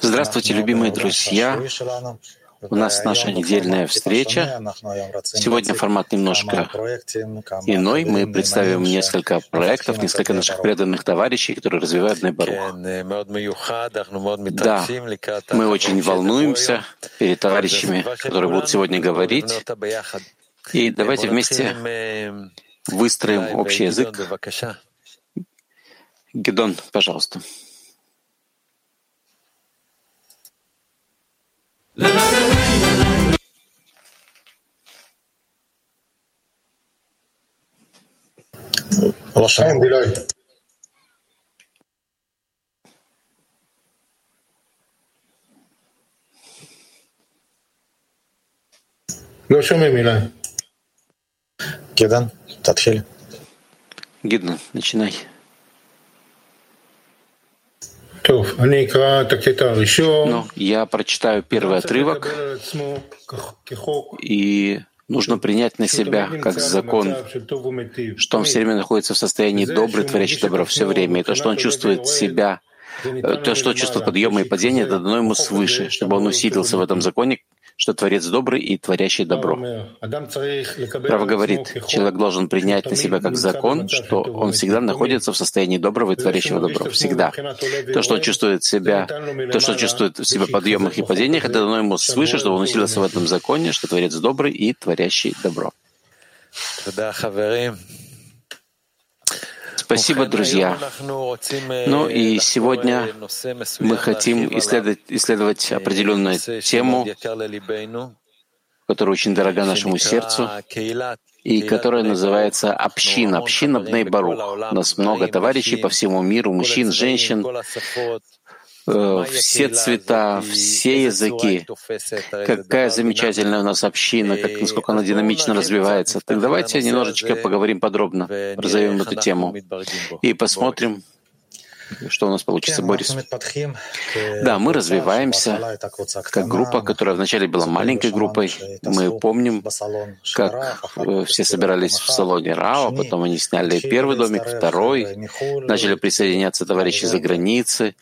Здравствуйте, любимые друзья. У нас наша недельная встреча. Сегодня формат немножко иной. Мы представим несколько проектов, несколько наших преданных товарищей, которые развивают Небарух. Да, мы очень волнуемся перед товарищами, которые будут сегодня говорить. И давайте вместе выстроим общий язык. Гедон, пожалуйста. Лошадь. לא שומעים מילה. גדעון, תתחיל. Гидон, начинай. Но ну, я прочитаю первый отрывок, и нужно принять на себя как закон, что он все время находится в состоянии добрый, творящий добро все время, и то, что он чувствует себя э, то, что чувство подъема и падения, это дано ему свыше, чтобы он усилился в этом законе, что Творец добрый и творящий добро. Право говорит, человек должен принять на себя как закон, что он всегда находится в состоянии доброго и творящего добро. Всегда. То, что он чувствует себя, то, что чувствует в себе подъемах и падениях, это дано ему свыше, чтобы он усилился в этом законе, что Творец добрый и творящий добро. Спасибо, друзья. Ну и сегодня мы хотим исследовать, исследовать определенную тему, которая очень дорога нашему сердцу, и которая называется «Община», «Община Бней Барух». У нас много товарищей по всему миру, мужчин, женщин, все цвета, все языки. Какая замечательная у нас община, как, насколько она динамично развивается. Так давайте немножечко поговорим подробно, разовьем эту тему и посмотрим, что у нас получится, Борис? Да, мы развиваемся как группа, которая вначале была маленькой группой. Мы помним, как э, все собирались в салоне РАО, потом они сняли первый домик, второй, начали присоединяться товарищи за границы,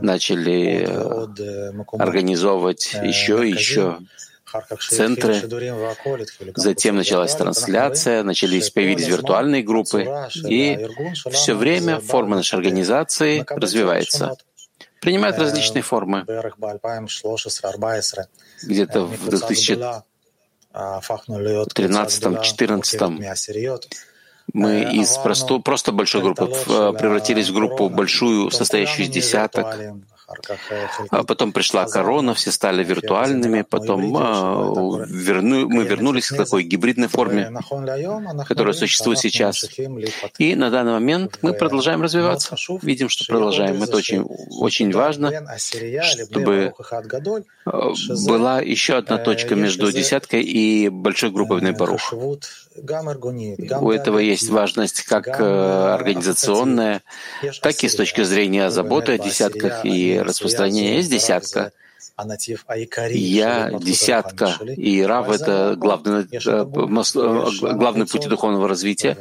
начали э, организовывать еще и еще центры. Затем началась трансляция, начались, появились виртуальные группы, и все время форма нашей организации развивается. Принимает различные формы. Где-то в 2013-2014 мы из просто, просто большой группы превратились в группу большую, состоящую из десяток, а потом пришла корона, все стали виртуальными, потом а, верну, мы вернулись к такой гибридной форме, которая существует сейчас. И на данный момент мы продолжаем развиваться. Видим, что продолжаем. Это очень, очень важно, чтобы а, была еще одна точка между десяткой и большой группой в. У этого есть важность как э, организационная, так и с точки зрения заботы о десятках и распространения. Есть десятка. Я десятка, и Рав — это главный, э, э, главный путь духовного развития.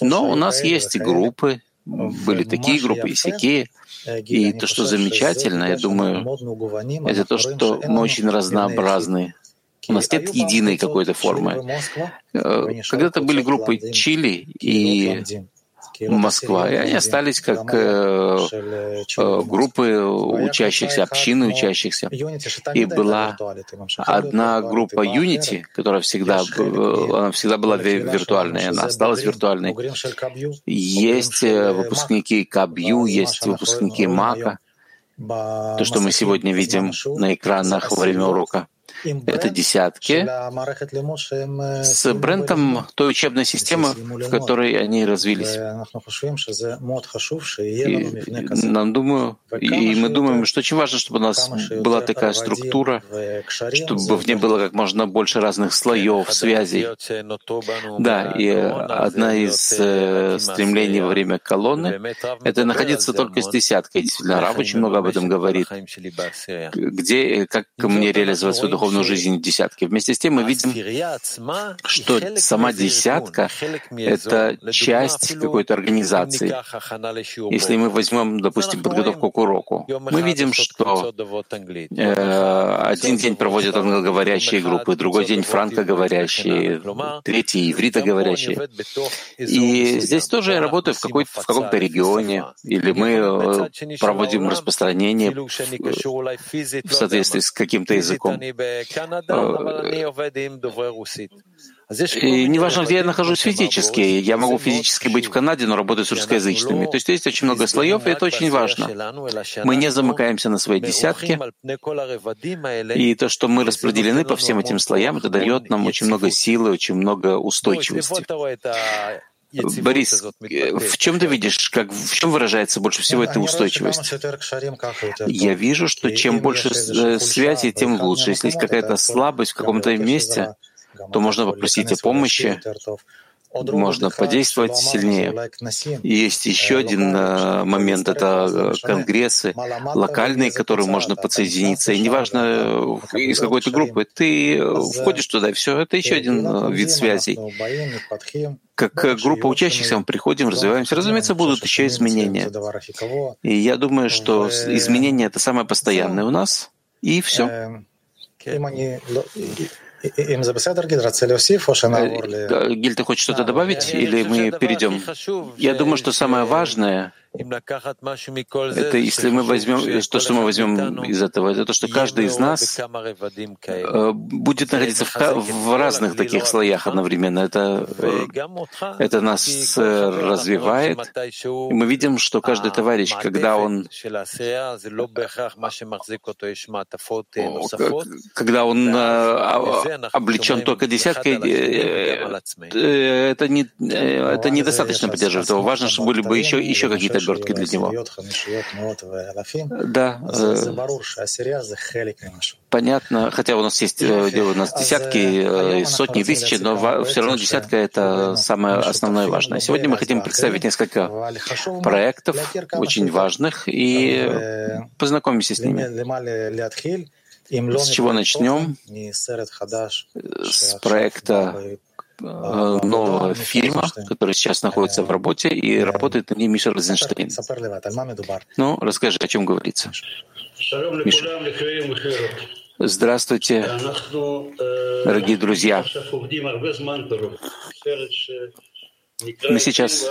Но у нас есть и группы, были такие группы, и всякие. И то, что замечательно, я думаю, это то, что мы очень разнообразны. У нас нет единой какой-то формы. Э, когда-то были группы Чили и Москва, и они остались как э, э, группы учащихся, общины учащихся. И была одна группа Unity, которая всегда, она всегда была виртуальной, она осталась виртуальной. Есть выпускники Кабью, есть выпускники Мака, то, что мы сегодня видим на экранах во время урока это десятки, с брендом той учебной системы, в которой они развились. И нам думаю, и мы думаем, что очень важно, чтобы у нас была такая структура, чтобы в ней было как можно больше разных слоев, связей. Да, и одна из э, стремлений во время колонны — это находиться только с десяткой. Действительно, Раб очень много об этом говорит. Где, как мне реализовать свой духовную жизнь десятки. Вместе с тем мы видим, что сама десятка — это часть какой-то организации. Если мы возьмем, допустим, подготовку к уроку, мы видим, что э, один день проводят англоговорящие группы, другой день франкоговорящие, третий ивритоговорящие. И здесь тоже я работаю в, какой в каком-то регионе, или мы э, проводим распространение в соответствии с каким-то языком. И неважно, где я нахожусь физически, я могу физически быть в Канаде, но работать с русскоязычными. То есть есть очень много слоев, и это очень важно. Мы не замыкаемся на своей десятке, и то, что мы распределены по всем этим слоям, это дает нам очень много силы, очень много устойчивости. Борис, в чем ты видишь, как, в чем выражается больше всего эта устойчивость? Я вижу, что чем больше э, связи, тем лучше. Если есть какая-то слабость в каком-то месте, то можно попросить о помощи, можно подействовать сильнее. есть еще один э, момент, это э, конгрессы локальные, к которым можно подсоединиться. И неважно, э, из какой-то группы, ты входишь туда, и все, это еще один вид связей. Как группа учащихся мы приходим, развиваемся. Разумеется, будут еще изменения. И я думаю, что изменения — это самое постоянное у нас, и все. Гиль, ты хочешь что-то добавить, или мы перейдем? Я думаю, что самое важное — это если мы возьмем, то, что мы возьмем из этого, это то, что каждый из нас будет находиться в, в разных таких слоях одновременно. Это, это нас развивает. И мы видим, что каждый товарищ, когда он, когда он облечен только десяткой, это, не, это недостаточно поддерживает его. Важно, чтобы были бы еще, еще какие-то обертки для него. Да, понятно, хотя у нас есть э, дело у нас десятки, э, сотни, тысячи, но все равно десятка — это самое основное и важное. Сегодня мы хотим представить несколько проектов, очень важных, и познакомимся с ними. С чего начнем? С проекта Э, нового фильма, который сейчас находится в работе, и работает на ней Миша Розенштейн. Ну, расскажи, о чем говорится. Миша. Здравствуйте, дорогие друзья. Мы сейчас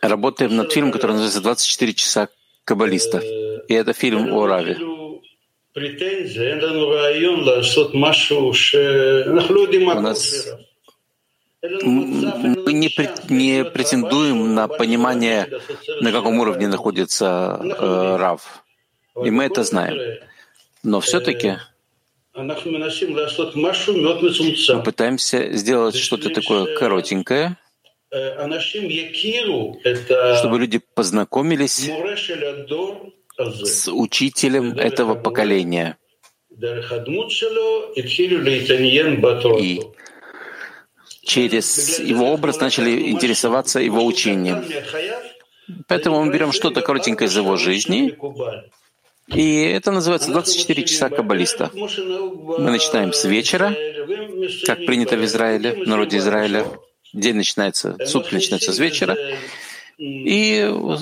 работаем над фильмом, который называется «24 часа каббалиста». И это фильм о Раве у нас мы не, не претендуем на понимание, на каком уровне находится э, Рав. И мы это знаем. Но все-таки мы пытаемся сделать что-то такое коротенькое, чтобы люди познакомились с учителем этого поколения. И через его образ начали интересоваться его учением. Поэтому мы берем что-то коротенькое из его жизни, и это называется 24 часа каббалиста. Мы начинаем с вечера, как принято в Израиле, в народе Израиля. День начинается, сутки начинаются с вечера, и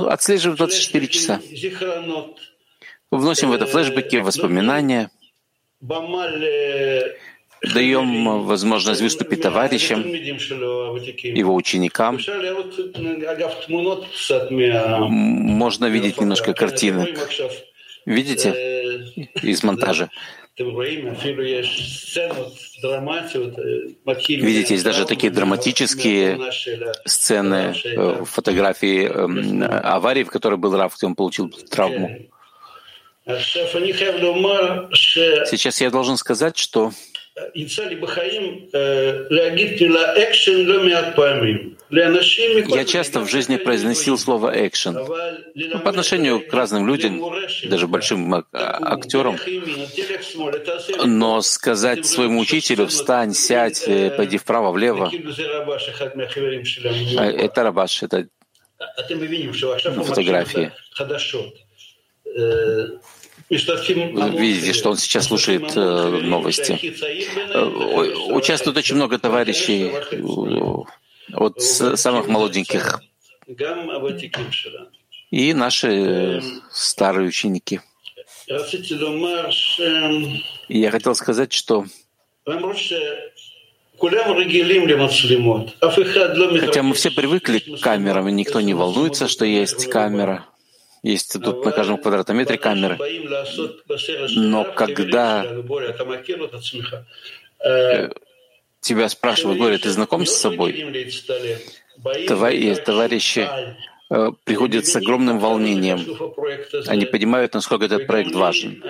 отслеживаем 24 часа. Вносим в это флешбеки, воспоминания, даем возможность выступить товарищам, его ученикам. Можно видеть немножко картинок. Видите из монтажа? Видите, есть даже такие драматические сцены, э, фотографии эм, аварии, в которой был Раф, он получил травму. Сейчас я должен сказать, что я часто в жизни произносил слово «экшен» ну, по отношению к разным людям, даже большим актерам. Но сказать своему учителю «встань, сядь, э, пойди вправо-влево» — это рабаш, это фотографии. видите, что он сейчас слушает э, новости. Э, участвует очень много товарищей от самых молоденьких. И наши старые ученики. И я хотел сказать, что Хотя мы все привыкли к камерам, и никто не волнуется, что есть камера. Есть тут на каждом квадратном метре камеры. Но когда тебя спрашивают, говорят, ты знаком с собой? Товарищи э, приходят с огромным волнением. Они понимают, насколько этот проект важен.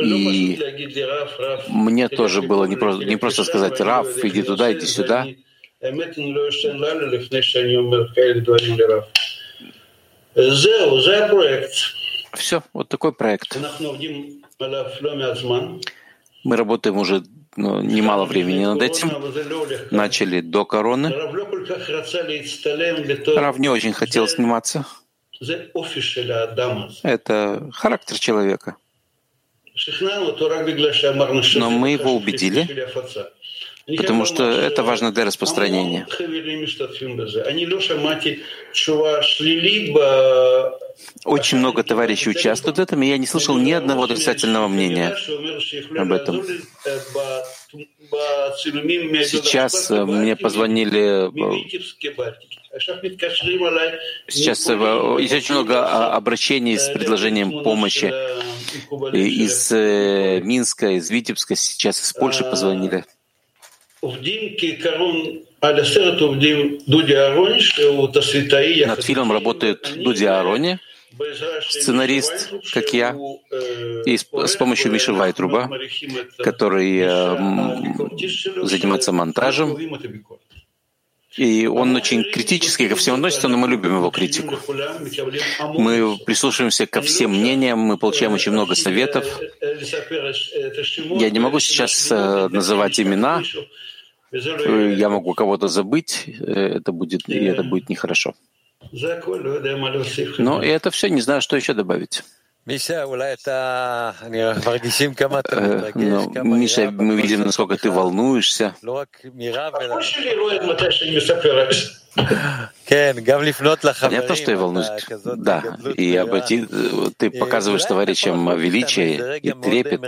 И мне тоже было не просто, не просто сказать «Раф, иди туда, иди сюда». Все, вот такой проект. Мы работаем уже ну, немало времени над этим. Начали до короны. Рав не очень хотел сниматься. Это характер человека. Но мы его убедили, потому что это важно для распространения. Очень много товарищей участвуют в этом, и я не слышал ни одного отрицательного мнения об этом. Сейчас э, мне позвонили э, Сейчас э, есть очень много а, обращений с предложением помощи из Минска, из Витебска, сейчас из Польши позвонили. Над фильмом работает Дуди Арони, сценарист, как я, и с помощью Миши Вайтруба, который э, занимается монтажем. И он очень критически ко всем относится, но мы любим его критику. Мы прислушиваемся ко всем мнениям, мы получаем очень много советов. Я не могу сейчас э, называть имена, я могу кого-то забыть, э, это будет, и это будет нехорошо. Но это все, не знаю, что еще добавить. Миша, мы видим, насколько ты волнуешься. Понятно, что я волнуюсь. Да, и обойти, ты показываешь товарищам величие и трепет.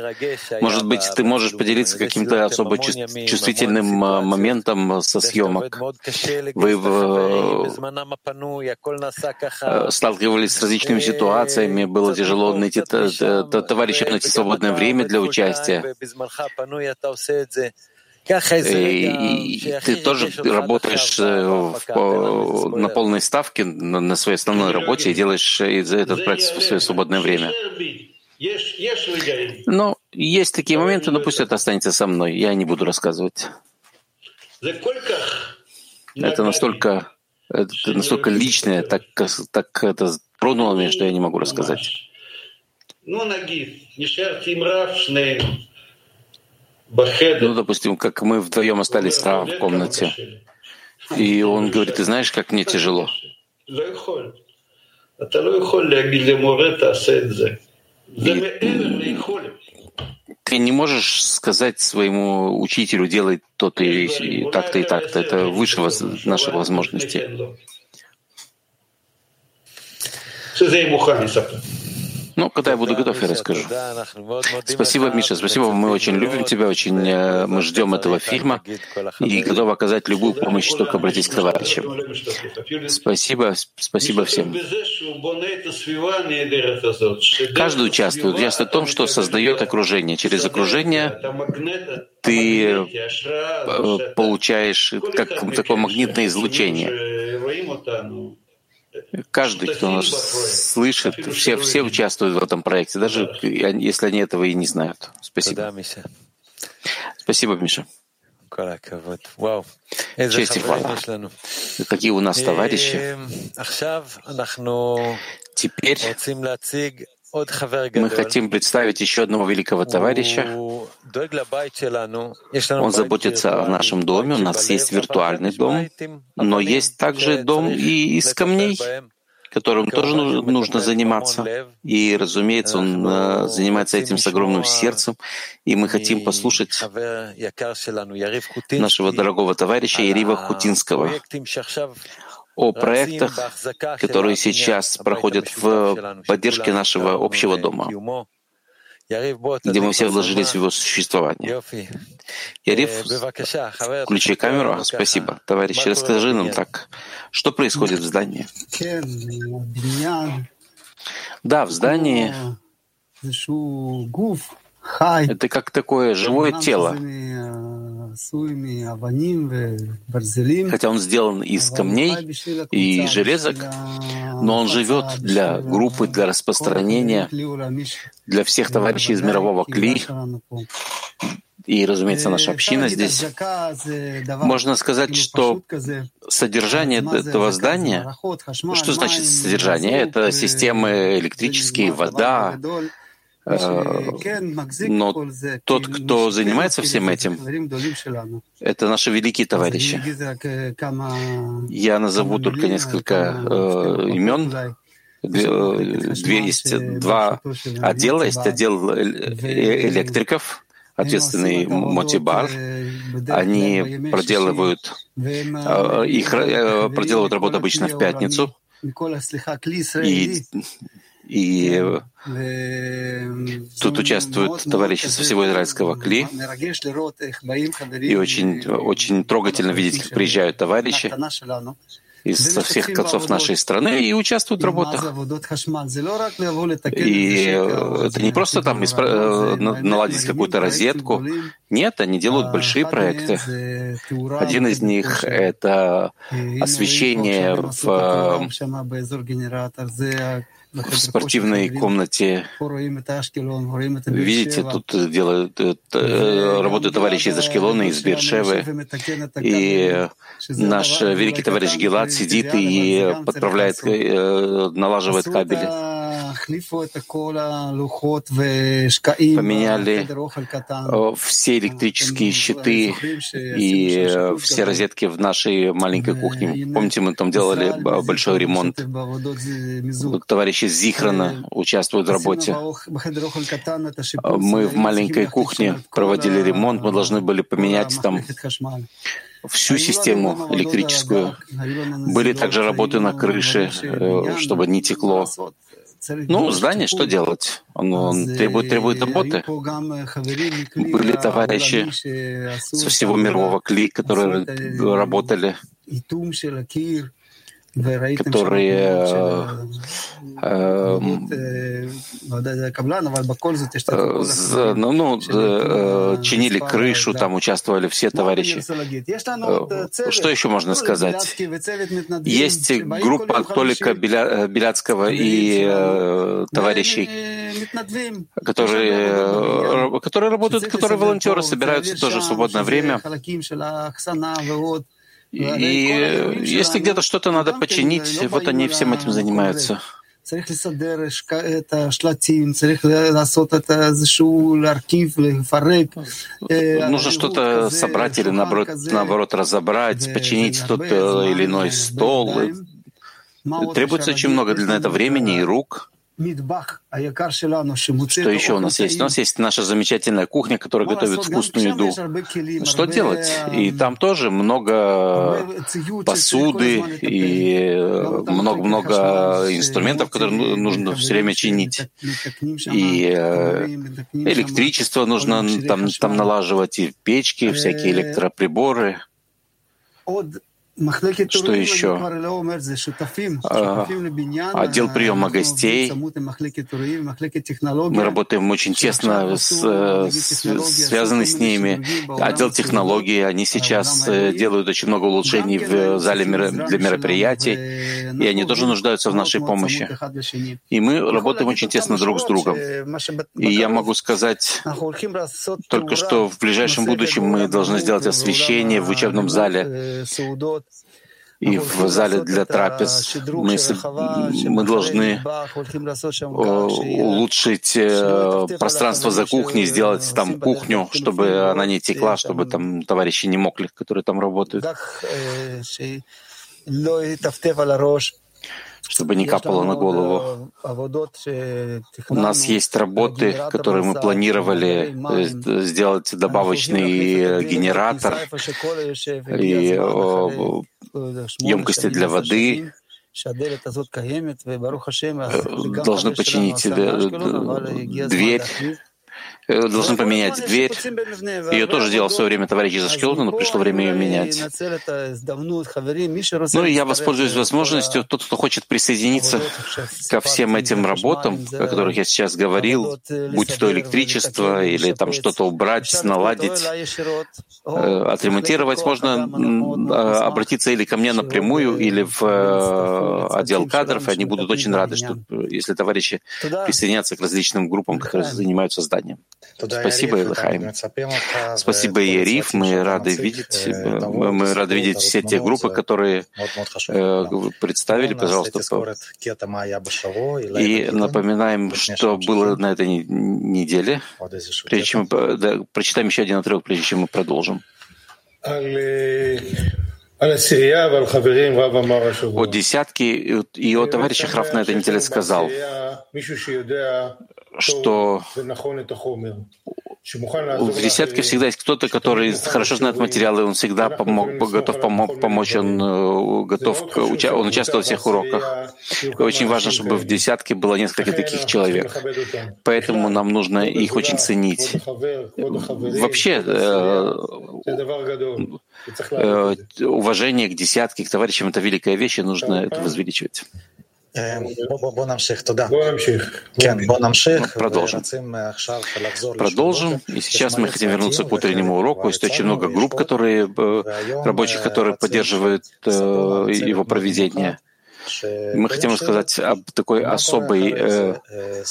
Может быть, ты можешь поделиться каким-то особо чувствительным моментом со съемок. Вы э, сталкивались с различными ситуациями, было тяжело найти товарищам найти свободное время для участия. И ты тоже работаешь э, на полной ставке на своей основной работе и делаешь за этот проект в свое свободное время. Но есть такие моменты, но пусть это останется со мной. Я не буду рассказывать. Это настолько, это настолько личное, так, так это тронуло меня, что я не могу рассказать. Ну, ну, допустим, как мы вдвоем остались в комнате, и он говорит, ты знаешь, как мне тяжело. И ты не можешь сказать своему учителю, делай то-то и так-то и так-то. Это выше наших возможностей. Ну, когда я буду готов, я расскажу. Спасибо, Миша, спасибо. Мы очень любим тебя, очень э, мы ждем этого фильма и готовы оказать любую помощь, только обратись к товарищам. Спасибо, спасибо всем. Каждый участвует. Участвует в том, что создает окружение. Через окружение ты э, получаешь как такое магнитное излучение. Каждый, кто нас слышит, все, все участвуют в этом проекте, даже если они этого и не знают. Спасибо. Спасибо, Миша. Честь и хвала. Какие у нас товарищи. Теперь мы хотим представить еще одного великого товарища. Он заботится о нашем доме. У нас есть виртуальный дом, но есть также дом и из камней, которым тоже нужно заниматься. И, разумеется, он э, занимается этим с огромным сердцем. И мы хотим послушать нашего дорогого товарища Ирива Хутинского о проектах, которые сейчас проходят в поддержке нашего общего дома, где мы все вложились в его существование. Яриф, включи камеру. Спасибо. Товарищи, расскажи нам так, что происходит в здании? Да, в здании это как такое живое тело, хотя он сделан из камней и железок, но он живет для группы, для распространения, для всех товарищей из мирового кли. И, разумеется, наша община здесь. Можно сказать, что содержание этого здания, что значит содержание? Это системы электрические, вода, Э, но тот, кто занимается всем этим, это наши великие товарищи. Я назову только несколько э, имен. Две есть два отдела. Есть отдел э, электриков, ответственный Мотибар. Они проделывают, их проделывают работу обычно в пятницу. И и тут участвуют товарищи со всего израильского кли. И очень, очень трогательно видеть, как приезжают товарищи из со всех концов нашей страны и участвуют в работах. И это не просто там испра- наладить какую-то розетку. Нет, они делают большие проекты. Один из них — это освещение в в спортивной комнате. Видите, тут делают, э, работают товарищи из Ашкелона, из Бершевы. И наш великий товарищ Гелат сидит и подправляет, э, налаживает кабели. Поменяли все электрические щиты и все розетки в нашей маленькой кухне. Помните, мы там делали большой ремонт. Товарищи Зихрана участвуют в работе. Мы в маленькой кухне проводили ремонт. Мы должны были поменять там всю систему электрическую. Были также работы на крыше, э, чтобы не текло. Ну, здание, что делать? Он, требует, требует работы. Были товарищи со всего мирового кли, которые работали которые э, ну, ну, э, чинили крышу, там участвовали все товарищи. Э, что еще можно сказать? Есть группа Толика Беляцкого и товарищей, которые, которые работают, которые волонтеры, собираются тоже в свободное время. И если где-то что-то надо починить, вот они всем этим занимаются. Нужно что-то собрать или наоборот, наоборот разобрать, починить тот э, или иной стол. Требуется очень много для этого времени и рук. Что еще у нас есть? У нас есть наша замечательная кухня, которая готовит вкусную еду. Что делать? И там тоже много посуды и много-много инструментов, которые нужно все время чинить. И э, электричество нужно там, там налаживать, и печки, всякие электроприборы. Что еще? Отдел приема гостей. Мы работаем очень тесно, с, с, связаны с ними. Отдел технологий, они сейчас э, делают очень много улучшений в зале для мероприятий, и они тоже нуждаются в нашей помощи. И мы работаем очень тесно друг с другом. И я могу сказать только, что в ближайшем будущем мы должны сделать освещение в учебном зале и в зале для трапез мы, мы должны улучшить э, пространство за кухней, сделать там кухню, чтобы она не текла, чтобы там товарищи не мокли, которые там работают чтобы не капало на голову. У нас есть работы, которые мы планировали э, сделать добавочный генератор и емкости для воды, должны починить дверь. Э, должны поменять дверь. Ее тоже делал в свое время товарищ из Ашкелона, но пришло время ее менять. Ну и я воспользуюсь возможностью, тот, кто хочет присоединиться ко всем этим работам, о которых я сейчас говорил, будь то электричество или там что-то убрать, наладить, э, отремонтировать, можно а, обратиться или ко мне напрямую, или в э, отдел кадров, и они будут очень рады, что если товарищи присоединятся к различным группам, которые занимаются зданием. Спасибо, Илхайм. Спасибо, Ериф. Мы рады видеть, мы рады видеть все те группы, которые э, представили, пожалуйста. И напоминаем, что было на этой неделе. Прежде чем мы, да, прочитаем еще один отрывок, прежде чем мы продолжим. О десятке и о товарищах Раф на этой неделе сказал, что в десятке всегда есть кто-то, который хорошо знает материалы, он всегда помог, готов помог, помочь, он э, готов, он участвовал во всех уроках. И очень важно, чтобы в десятке было несколько таких человек. Поэтому нам нужно их очень ценить. Вообще, э, э, уважение к десятке, к товарищам — это великая вещь, и нужно это возвеличивать. Продолжим. Продолжим. И сейчас мы хотим вернуться к утреннему уроку. Есть очень много групп, которые, рабочих, которые поддерживают его проведение. Мы хотим рассказать об такой особой э, э,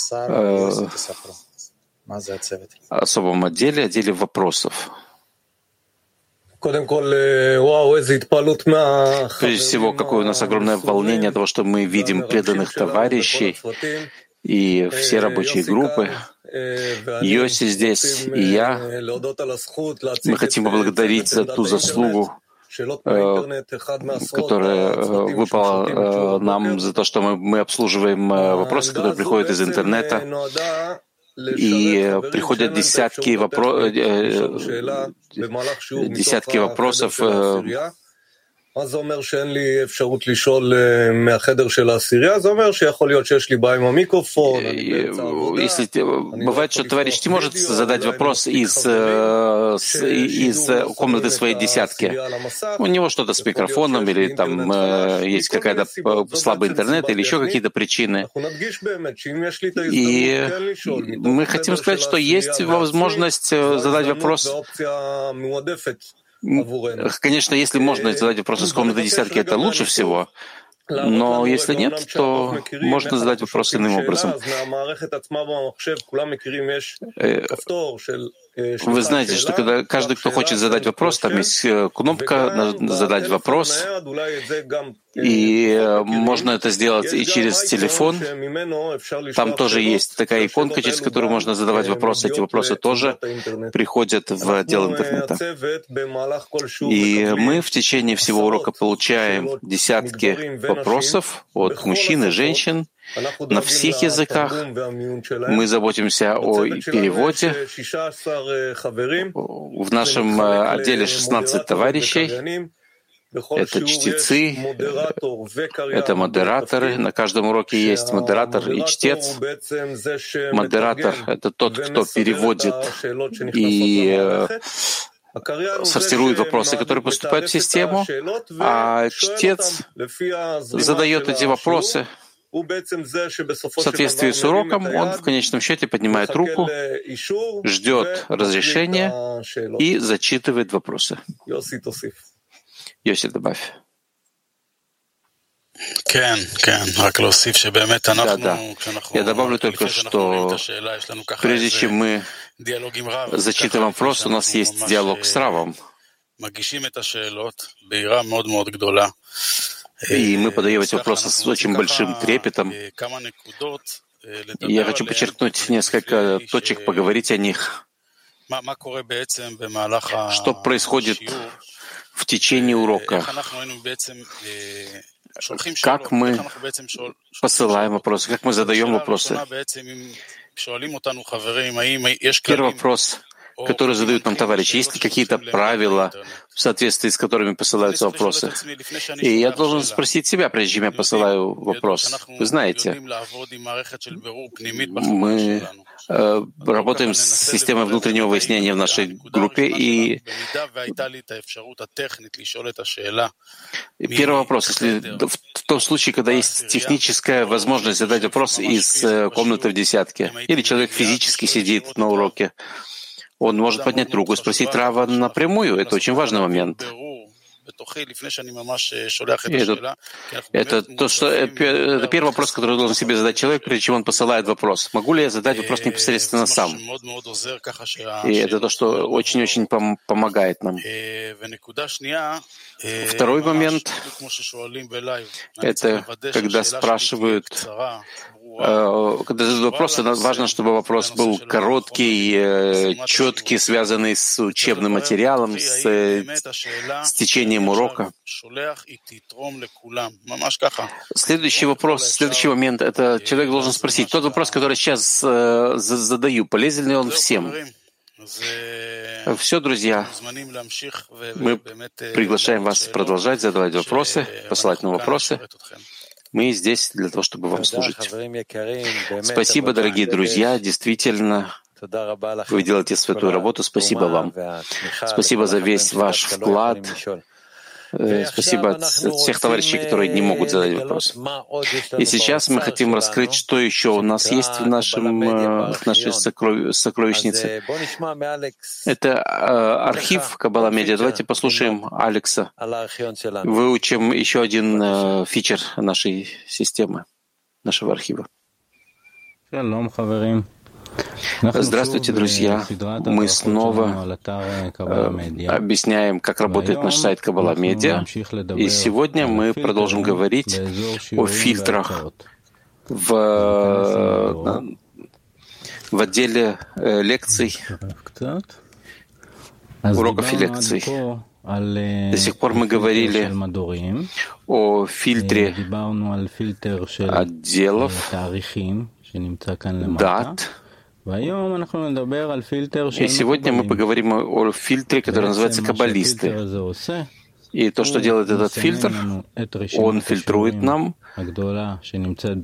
особом отделе, отделе вопросов. Прежде всего, какое у нас огромное волнение того, что мы видим преданных товарищей и все рабочие группы. Йоси здесь и я. Мы хотим поблагодарить за ту заслугу, которая выпала нам за то, что мы, мы обслуживаем вопросы, которые приходят из интернета и приходят десятки, вопро... Э, десятки вопросов מה זה אומר שאין לי אפשרות לשאול מהחדר של העשירייה? זה אומר שיכול להיות שיש לי בעיה עם המיקרופון. Если бывает, что товарищ не может задать вопрос из, из комнаты своей десятки. У него что-то с микрофоном, или там есть какая-то слабый интернет, или еще какие-то причины. И мы хотим сказать, что есть возможность задать вопрос Конечно, если можно задать вопрос из комнаты десятки, это лучше всего. Но если нет, то можно задать вопрос иным образом. Вы знаете, что когда каждый, кто хочет задать вопрос, там есть э, кнопка «Задать вопрос», и э, можно это сделать и через телефон. Там тоже есть такая иконка, через которую можно задавать вопросы. Эти вопросы тоже приходят в отдел интернета. И мы в течение всего урока получаем десятки вопросов от мужчин и женщин, на всех языках. Мы заботимся о переводе. В нашем отделе 16 товарищей. Это чтецы, это модераторы. На каждом уроке есть модератор и чтец. Модератор — это тот, кто переводит и сортирует вопросы, которые поступают в систему, а чтец задает эти вопросы в соответствии с уроком он в конечном счете поднимает руку, ждет разрешения и зачитывает вопросы. Йоси, добавь. Да, да. Я добавлю только, что прежде чем мы зачитываем вопрос, у нас есть диалог с Равом. И мы подаем эти вопросы с очень большим трепетом. Я хочу подчеркнуть несколько точек, поговорить о них. Что происходит в течение урока? как мы посылаем вопросы, как мы задаем вопросы. Первый вопрос которые задают нам товарищи. Есть ли какие-то правила, в соответствии с которыми посылаются вопросы? И я должен спросить себя, прежде чем я посылаю вопрос. Вы знаете, мы э, работаем с системой внутреннего выяснения в нашей группе, и первый вопрос, если в том случае, когда есть техническая возможность задать вопрос из э, комнаты в десятке, или человек физически сидит на уроке, он может поднять руку и спросить Рава напрямую. Это очень важный момент. Это, это то, что это первый вопрос, который должен себе задать человек, прежде чем он посылает вопрос. Могу ли я задать вопрос непосредственно сам? И это то, что очень-очень пом помогает нам. Второй момент — это когда спрашивают Э, когда задают вопросы, важно, чтобы вопрос был короткий, э, четкий, связанный с учебным материалом, с, э, с течением урока. Следующий вопрос, следующий момент, это человек должен спросить, тот вопрос, который сейчас задаю, полезен ли он всем? Все, друзья, мы приглашаем вас продолжать задавать вопросы, посылать нам вопросы. Мы здесь для того, чтобы вам служить. Спасибо, дорогие друзья. Действительно, вы делаете святую работу. Спасибо вам. Спасибо за весь ваш вклад спасибо от всех товарищей, которые не могут задать вопрос. И сейчас мы хотим раскрыть, что еще у нас есть в, нашем, э, в нашей сокровищнице. Это э, архив Кабала Медиа. Давайте послушаем Алекса. Выучим еще один фичер нашей системы, нашего архива. Здравствуйте, друзья. Мы снова э, объясняем, как работает наш сайт Кабала Медиа. И сегодня мы продолжим говорить о фильтрах в, э, в отделе э, лекций, уроков и лекций. До сих пор мы говорили о фильтре отделов, дат, и сегодня мы поговорим о фильтре, который называется каббалисты. И то, что делает этот фильтр, он фильтрует нам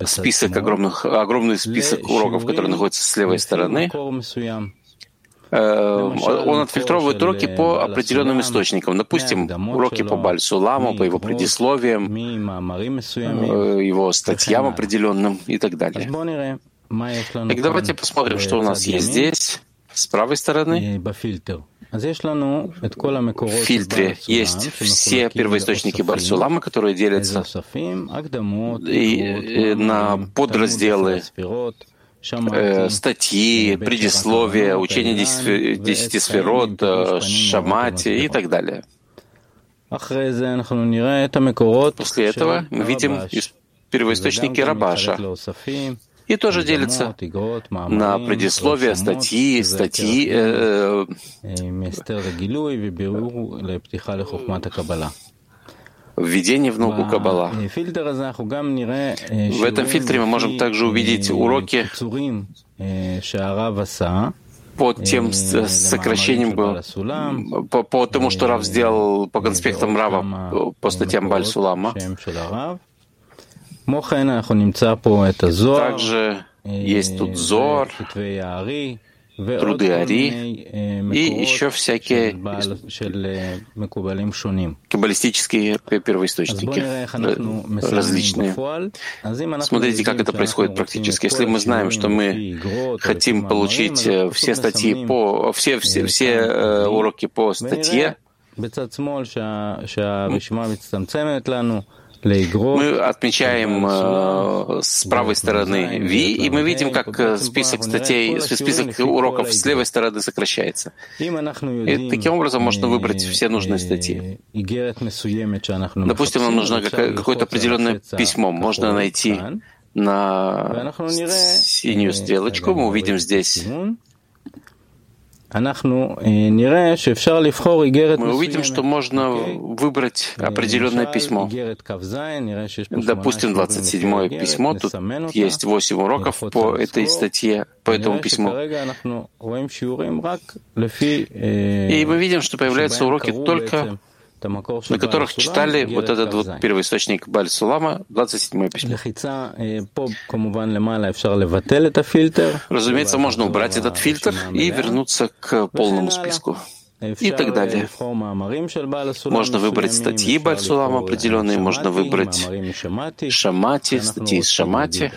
список огромных, огромный список уроков, которые находятся с левой стороны. Э, он отфильтровывает уроки по определенным источникам. Допустим, уроки по Бальсуламу, по его предисловиям, э, его статьям определенным и так далее. Так давайте посмотрим, что у нас есть здесь, с правой стороны. В фильтре есть все первоисточники Барсулама, которые делятся и на подразделы э, статьи, предисловия, учение десяти сферот, э, шамати и так далее. После этого мы видим первоисточники Рабаша, и тоже делится на предисловие, статьи, статьи, э, введение в науку Каббала. В этом фильтре мы можем также увидеть уроки по тем сокращениям, по, по тому, что Рав сделал по конспектам Рава, по статьям Бальсулама. Также есть тут Зор, труды Ари и еще всякие каббалистические первоисточники. различные. Смотрите, как это происходит практически. Если мы знаем, что мы хотим получить э, все статьи по все все, все э, уроки по статье, мы отмечаем э, с правой стороны V, и мы видим, как э, список статей, список уроков с левой стороны сокращается. И таким образом можно выбрать все нужные статьи. Допустим, нам нужно какое-то определенное письмо. Можно найти на синюю стрелочку. Мы увидим здесь мы увидим, что можно выбрать определенное письмо. Допустим, 27 письмо, тут есть 8 уроков по этой статье, по этому письму. И мы видим, что появляются уроки только на которых читали вот этот вот первоисточник Баль Сулама, 27 письмо. Разумеется, можно убрать этот фильтр и вернуться к полному списку и так далее. Можно выбрать статьи Бальсулам определенные, можно выбрать Шамати, статьи из Шамати.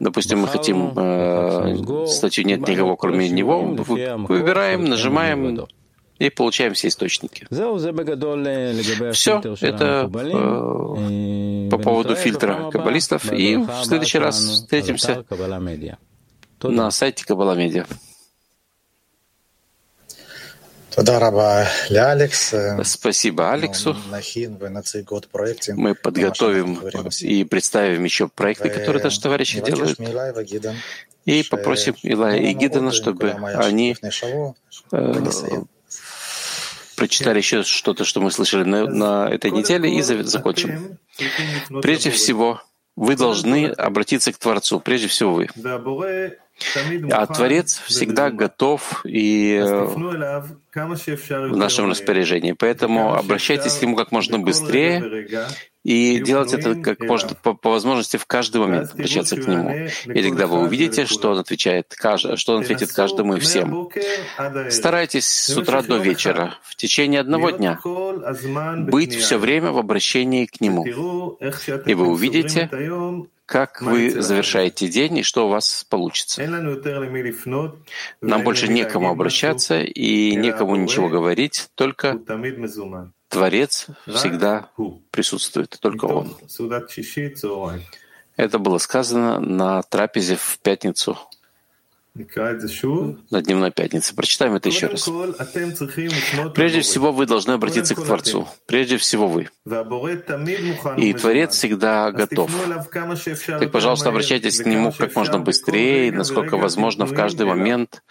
Допустим, мы хотим э, статью «Нет никого, кроме него». Выбираем, нажимаем, и получаем все источники. Все, это э, по поводу фильтра каббалистов. И в следующий раз встретимся на сайте Каббала Медиа. Спасибо Алексу. Мы подготовим и представим еще проекты, которые наши товарищи делают. И попросим Илая и Гидана, чтобы они э, прочитали еще что-то, что мы слышали на, на этой неделе, и закончим. Прежде всего, вы должны обратиться к Творцу, прежде всего вы. А Творец всегда готов и э, в нашем распоряжении. Поэтому обращайтесь к Нему как можно быстрее и делать это как можно по, по возможности в каждый момент, обращаться к Нему. И тогда вы увидите, что Он отвечает, что Он ответит каждому и всем. Старайтесь с утра до вечера, в течение одного дня, быть все время в обращении к Нему. И вы увидите, как вы завершаете день и что у вас получится. Нам больше некому обращаться и некому ничего говорить, только Творец всегда присутствует, только Он. Это было сказано на трапезе в пятницу на Дневной Пятнице. Прочитаем это еще раз. Прежде всего, вы должны обратиться к Творцу. Прежде всего, вы. И Творец всегда готов. Так, пожалуйста, обращайтесь к Нему как можно быстрее, насколько возможно, в каждый момент.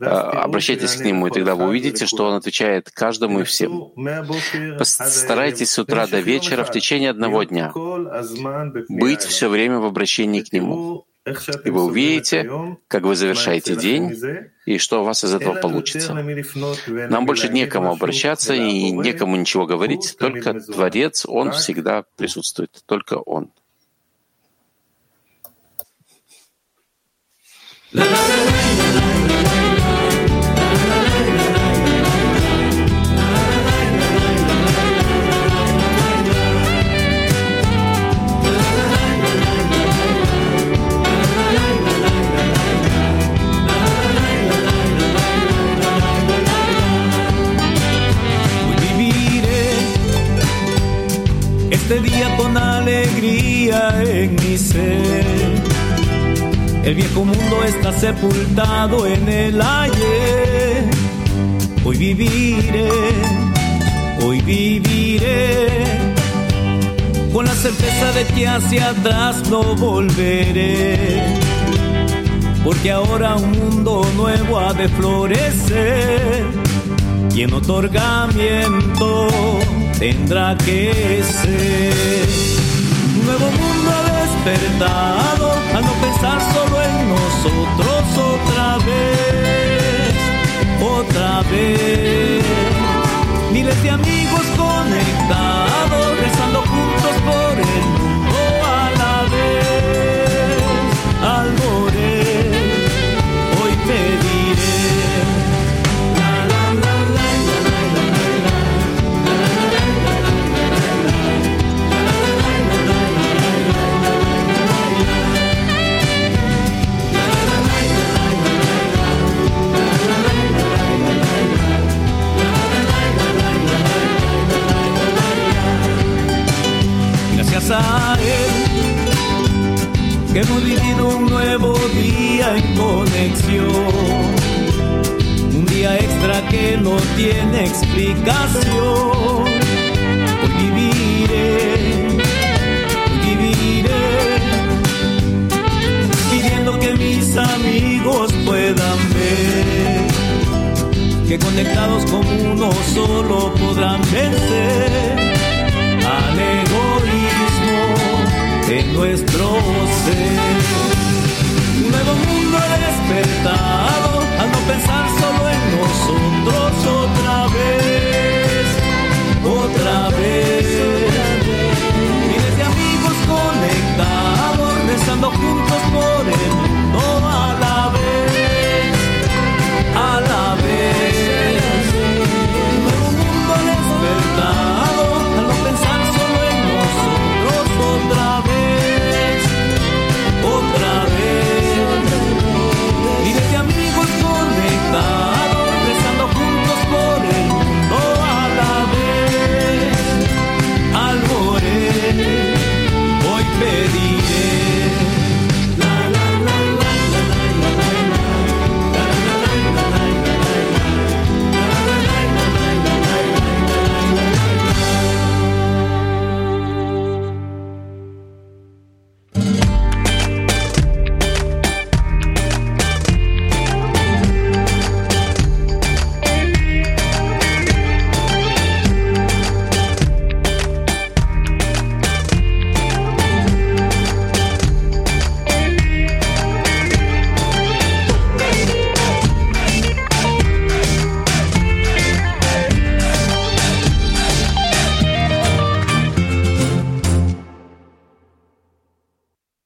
А, обращайтесь к Нему, и тогда вы увидите, что Он отвечает каждому и всем. Постарайтесь с утра до вечера в течение одного дня быть все время в обращении к Нему. И вы увидите, как вы завершаете день, и что у вас из этого получится. Нам больше некому обращаться и некому ничего говорить, только Творец, Он всегда присутствует, только Он. La, la, la, este El viejo mundo está sepultado en el ayer. Hoy viviré, hoy viviré, con la certeza de que hacia atrás no volveré. Porque ahora un mundo nuevo ha de florecer y en otorgamiento tendrá que ser. Un nuevo mundo despertado al no pensar solo en nosotros otra vez, otra vez. Miles de amigos conectados,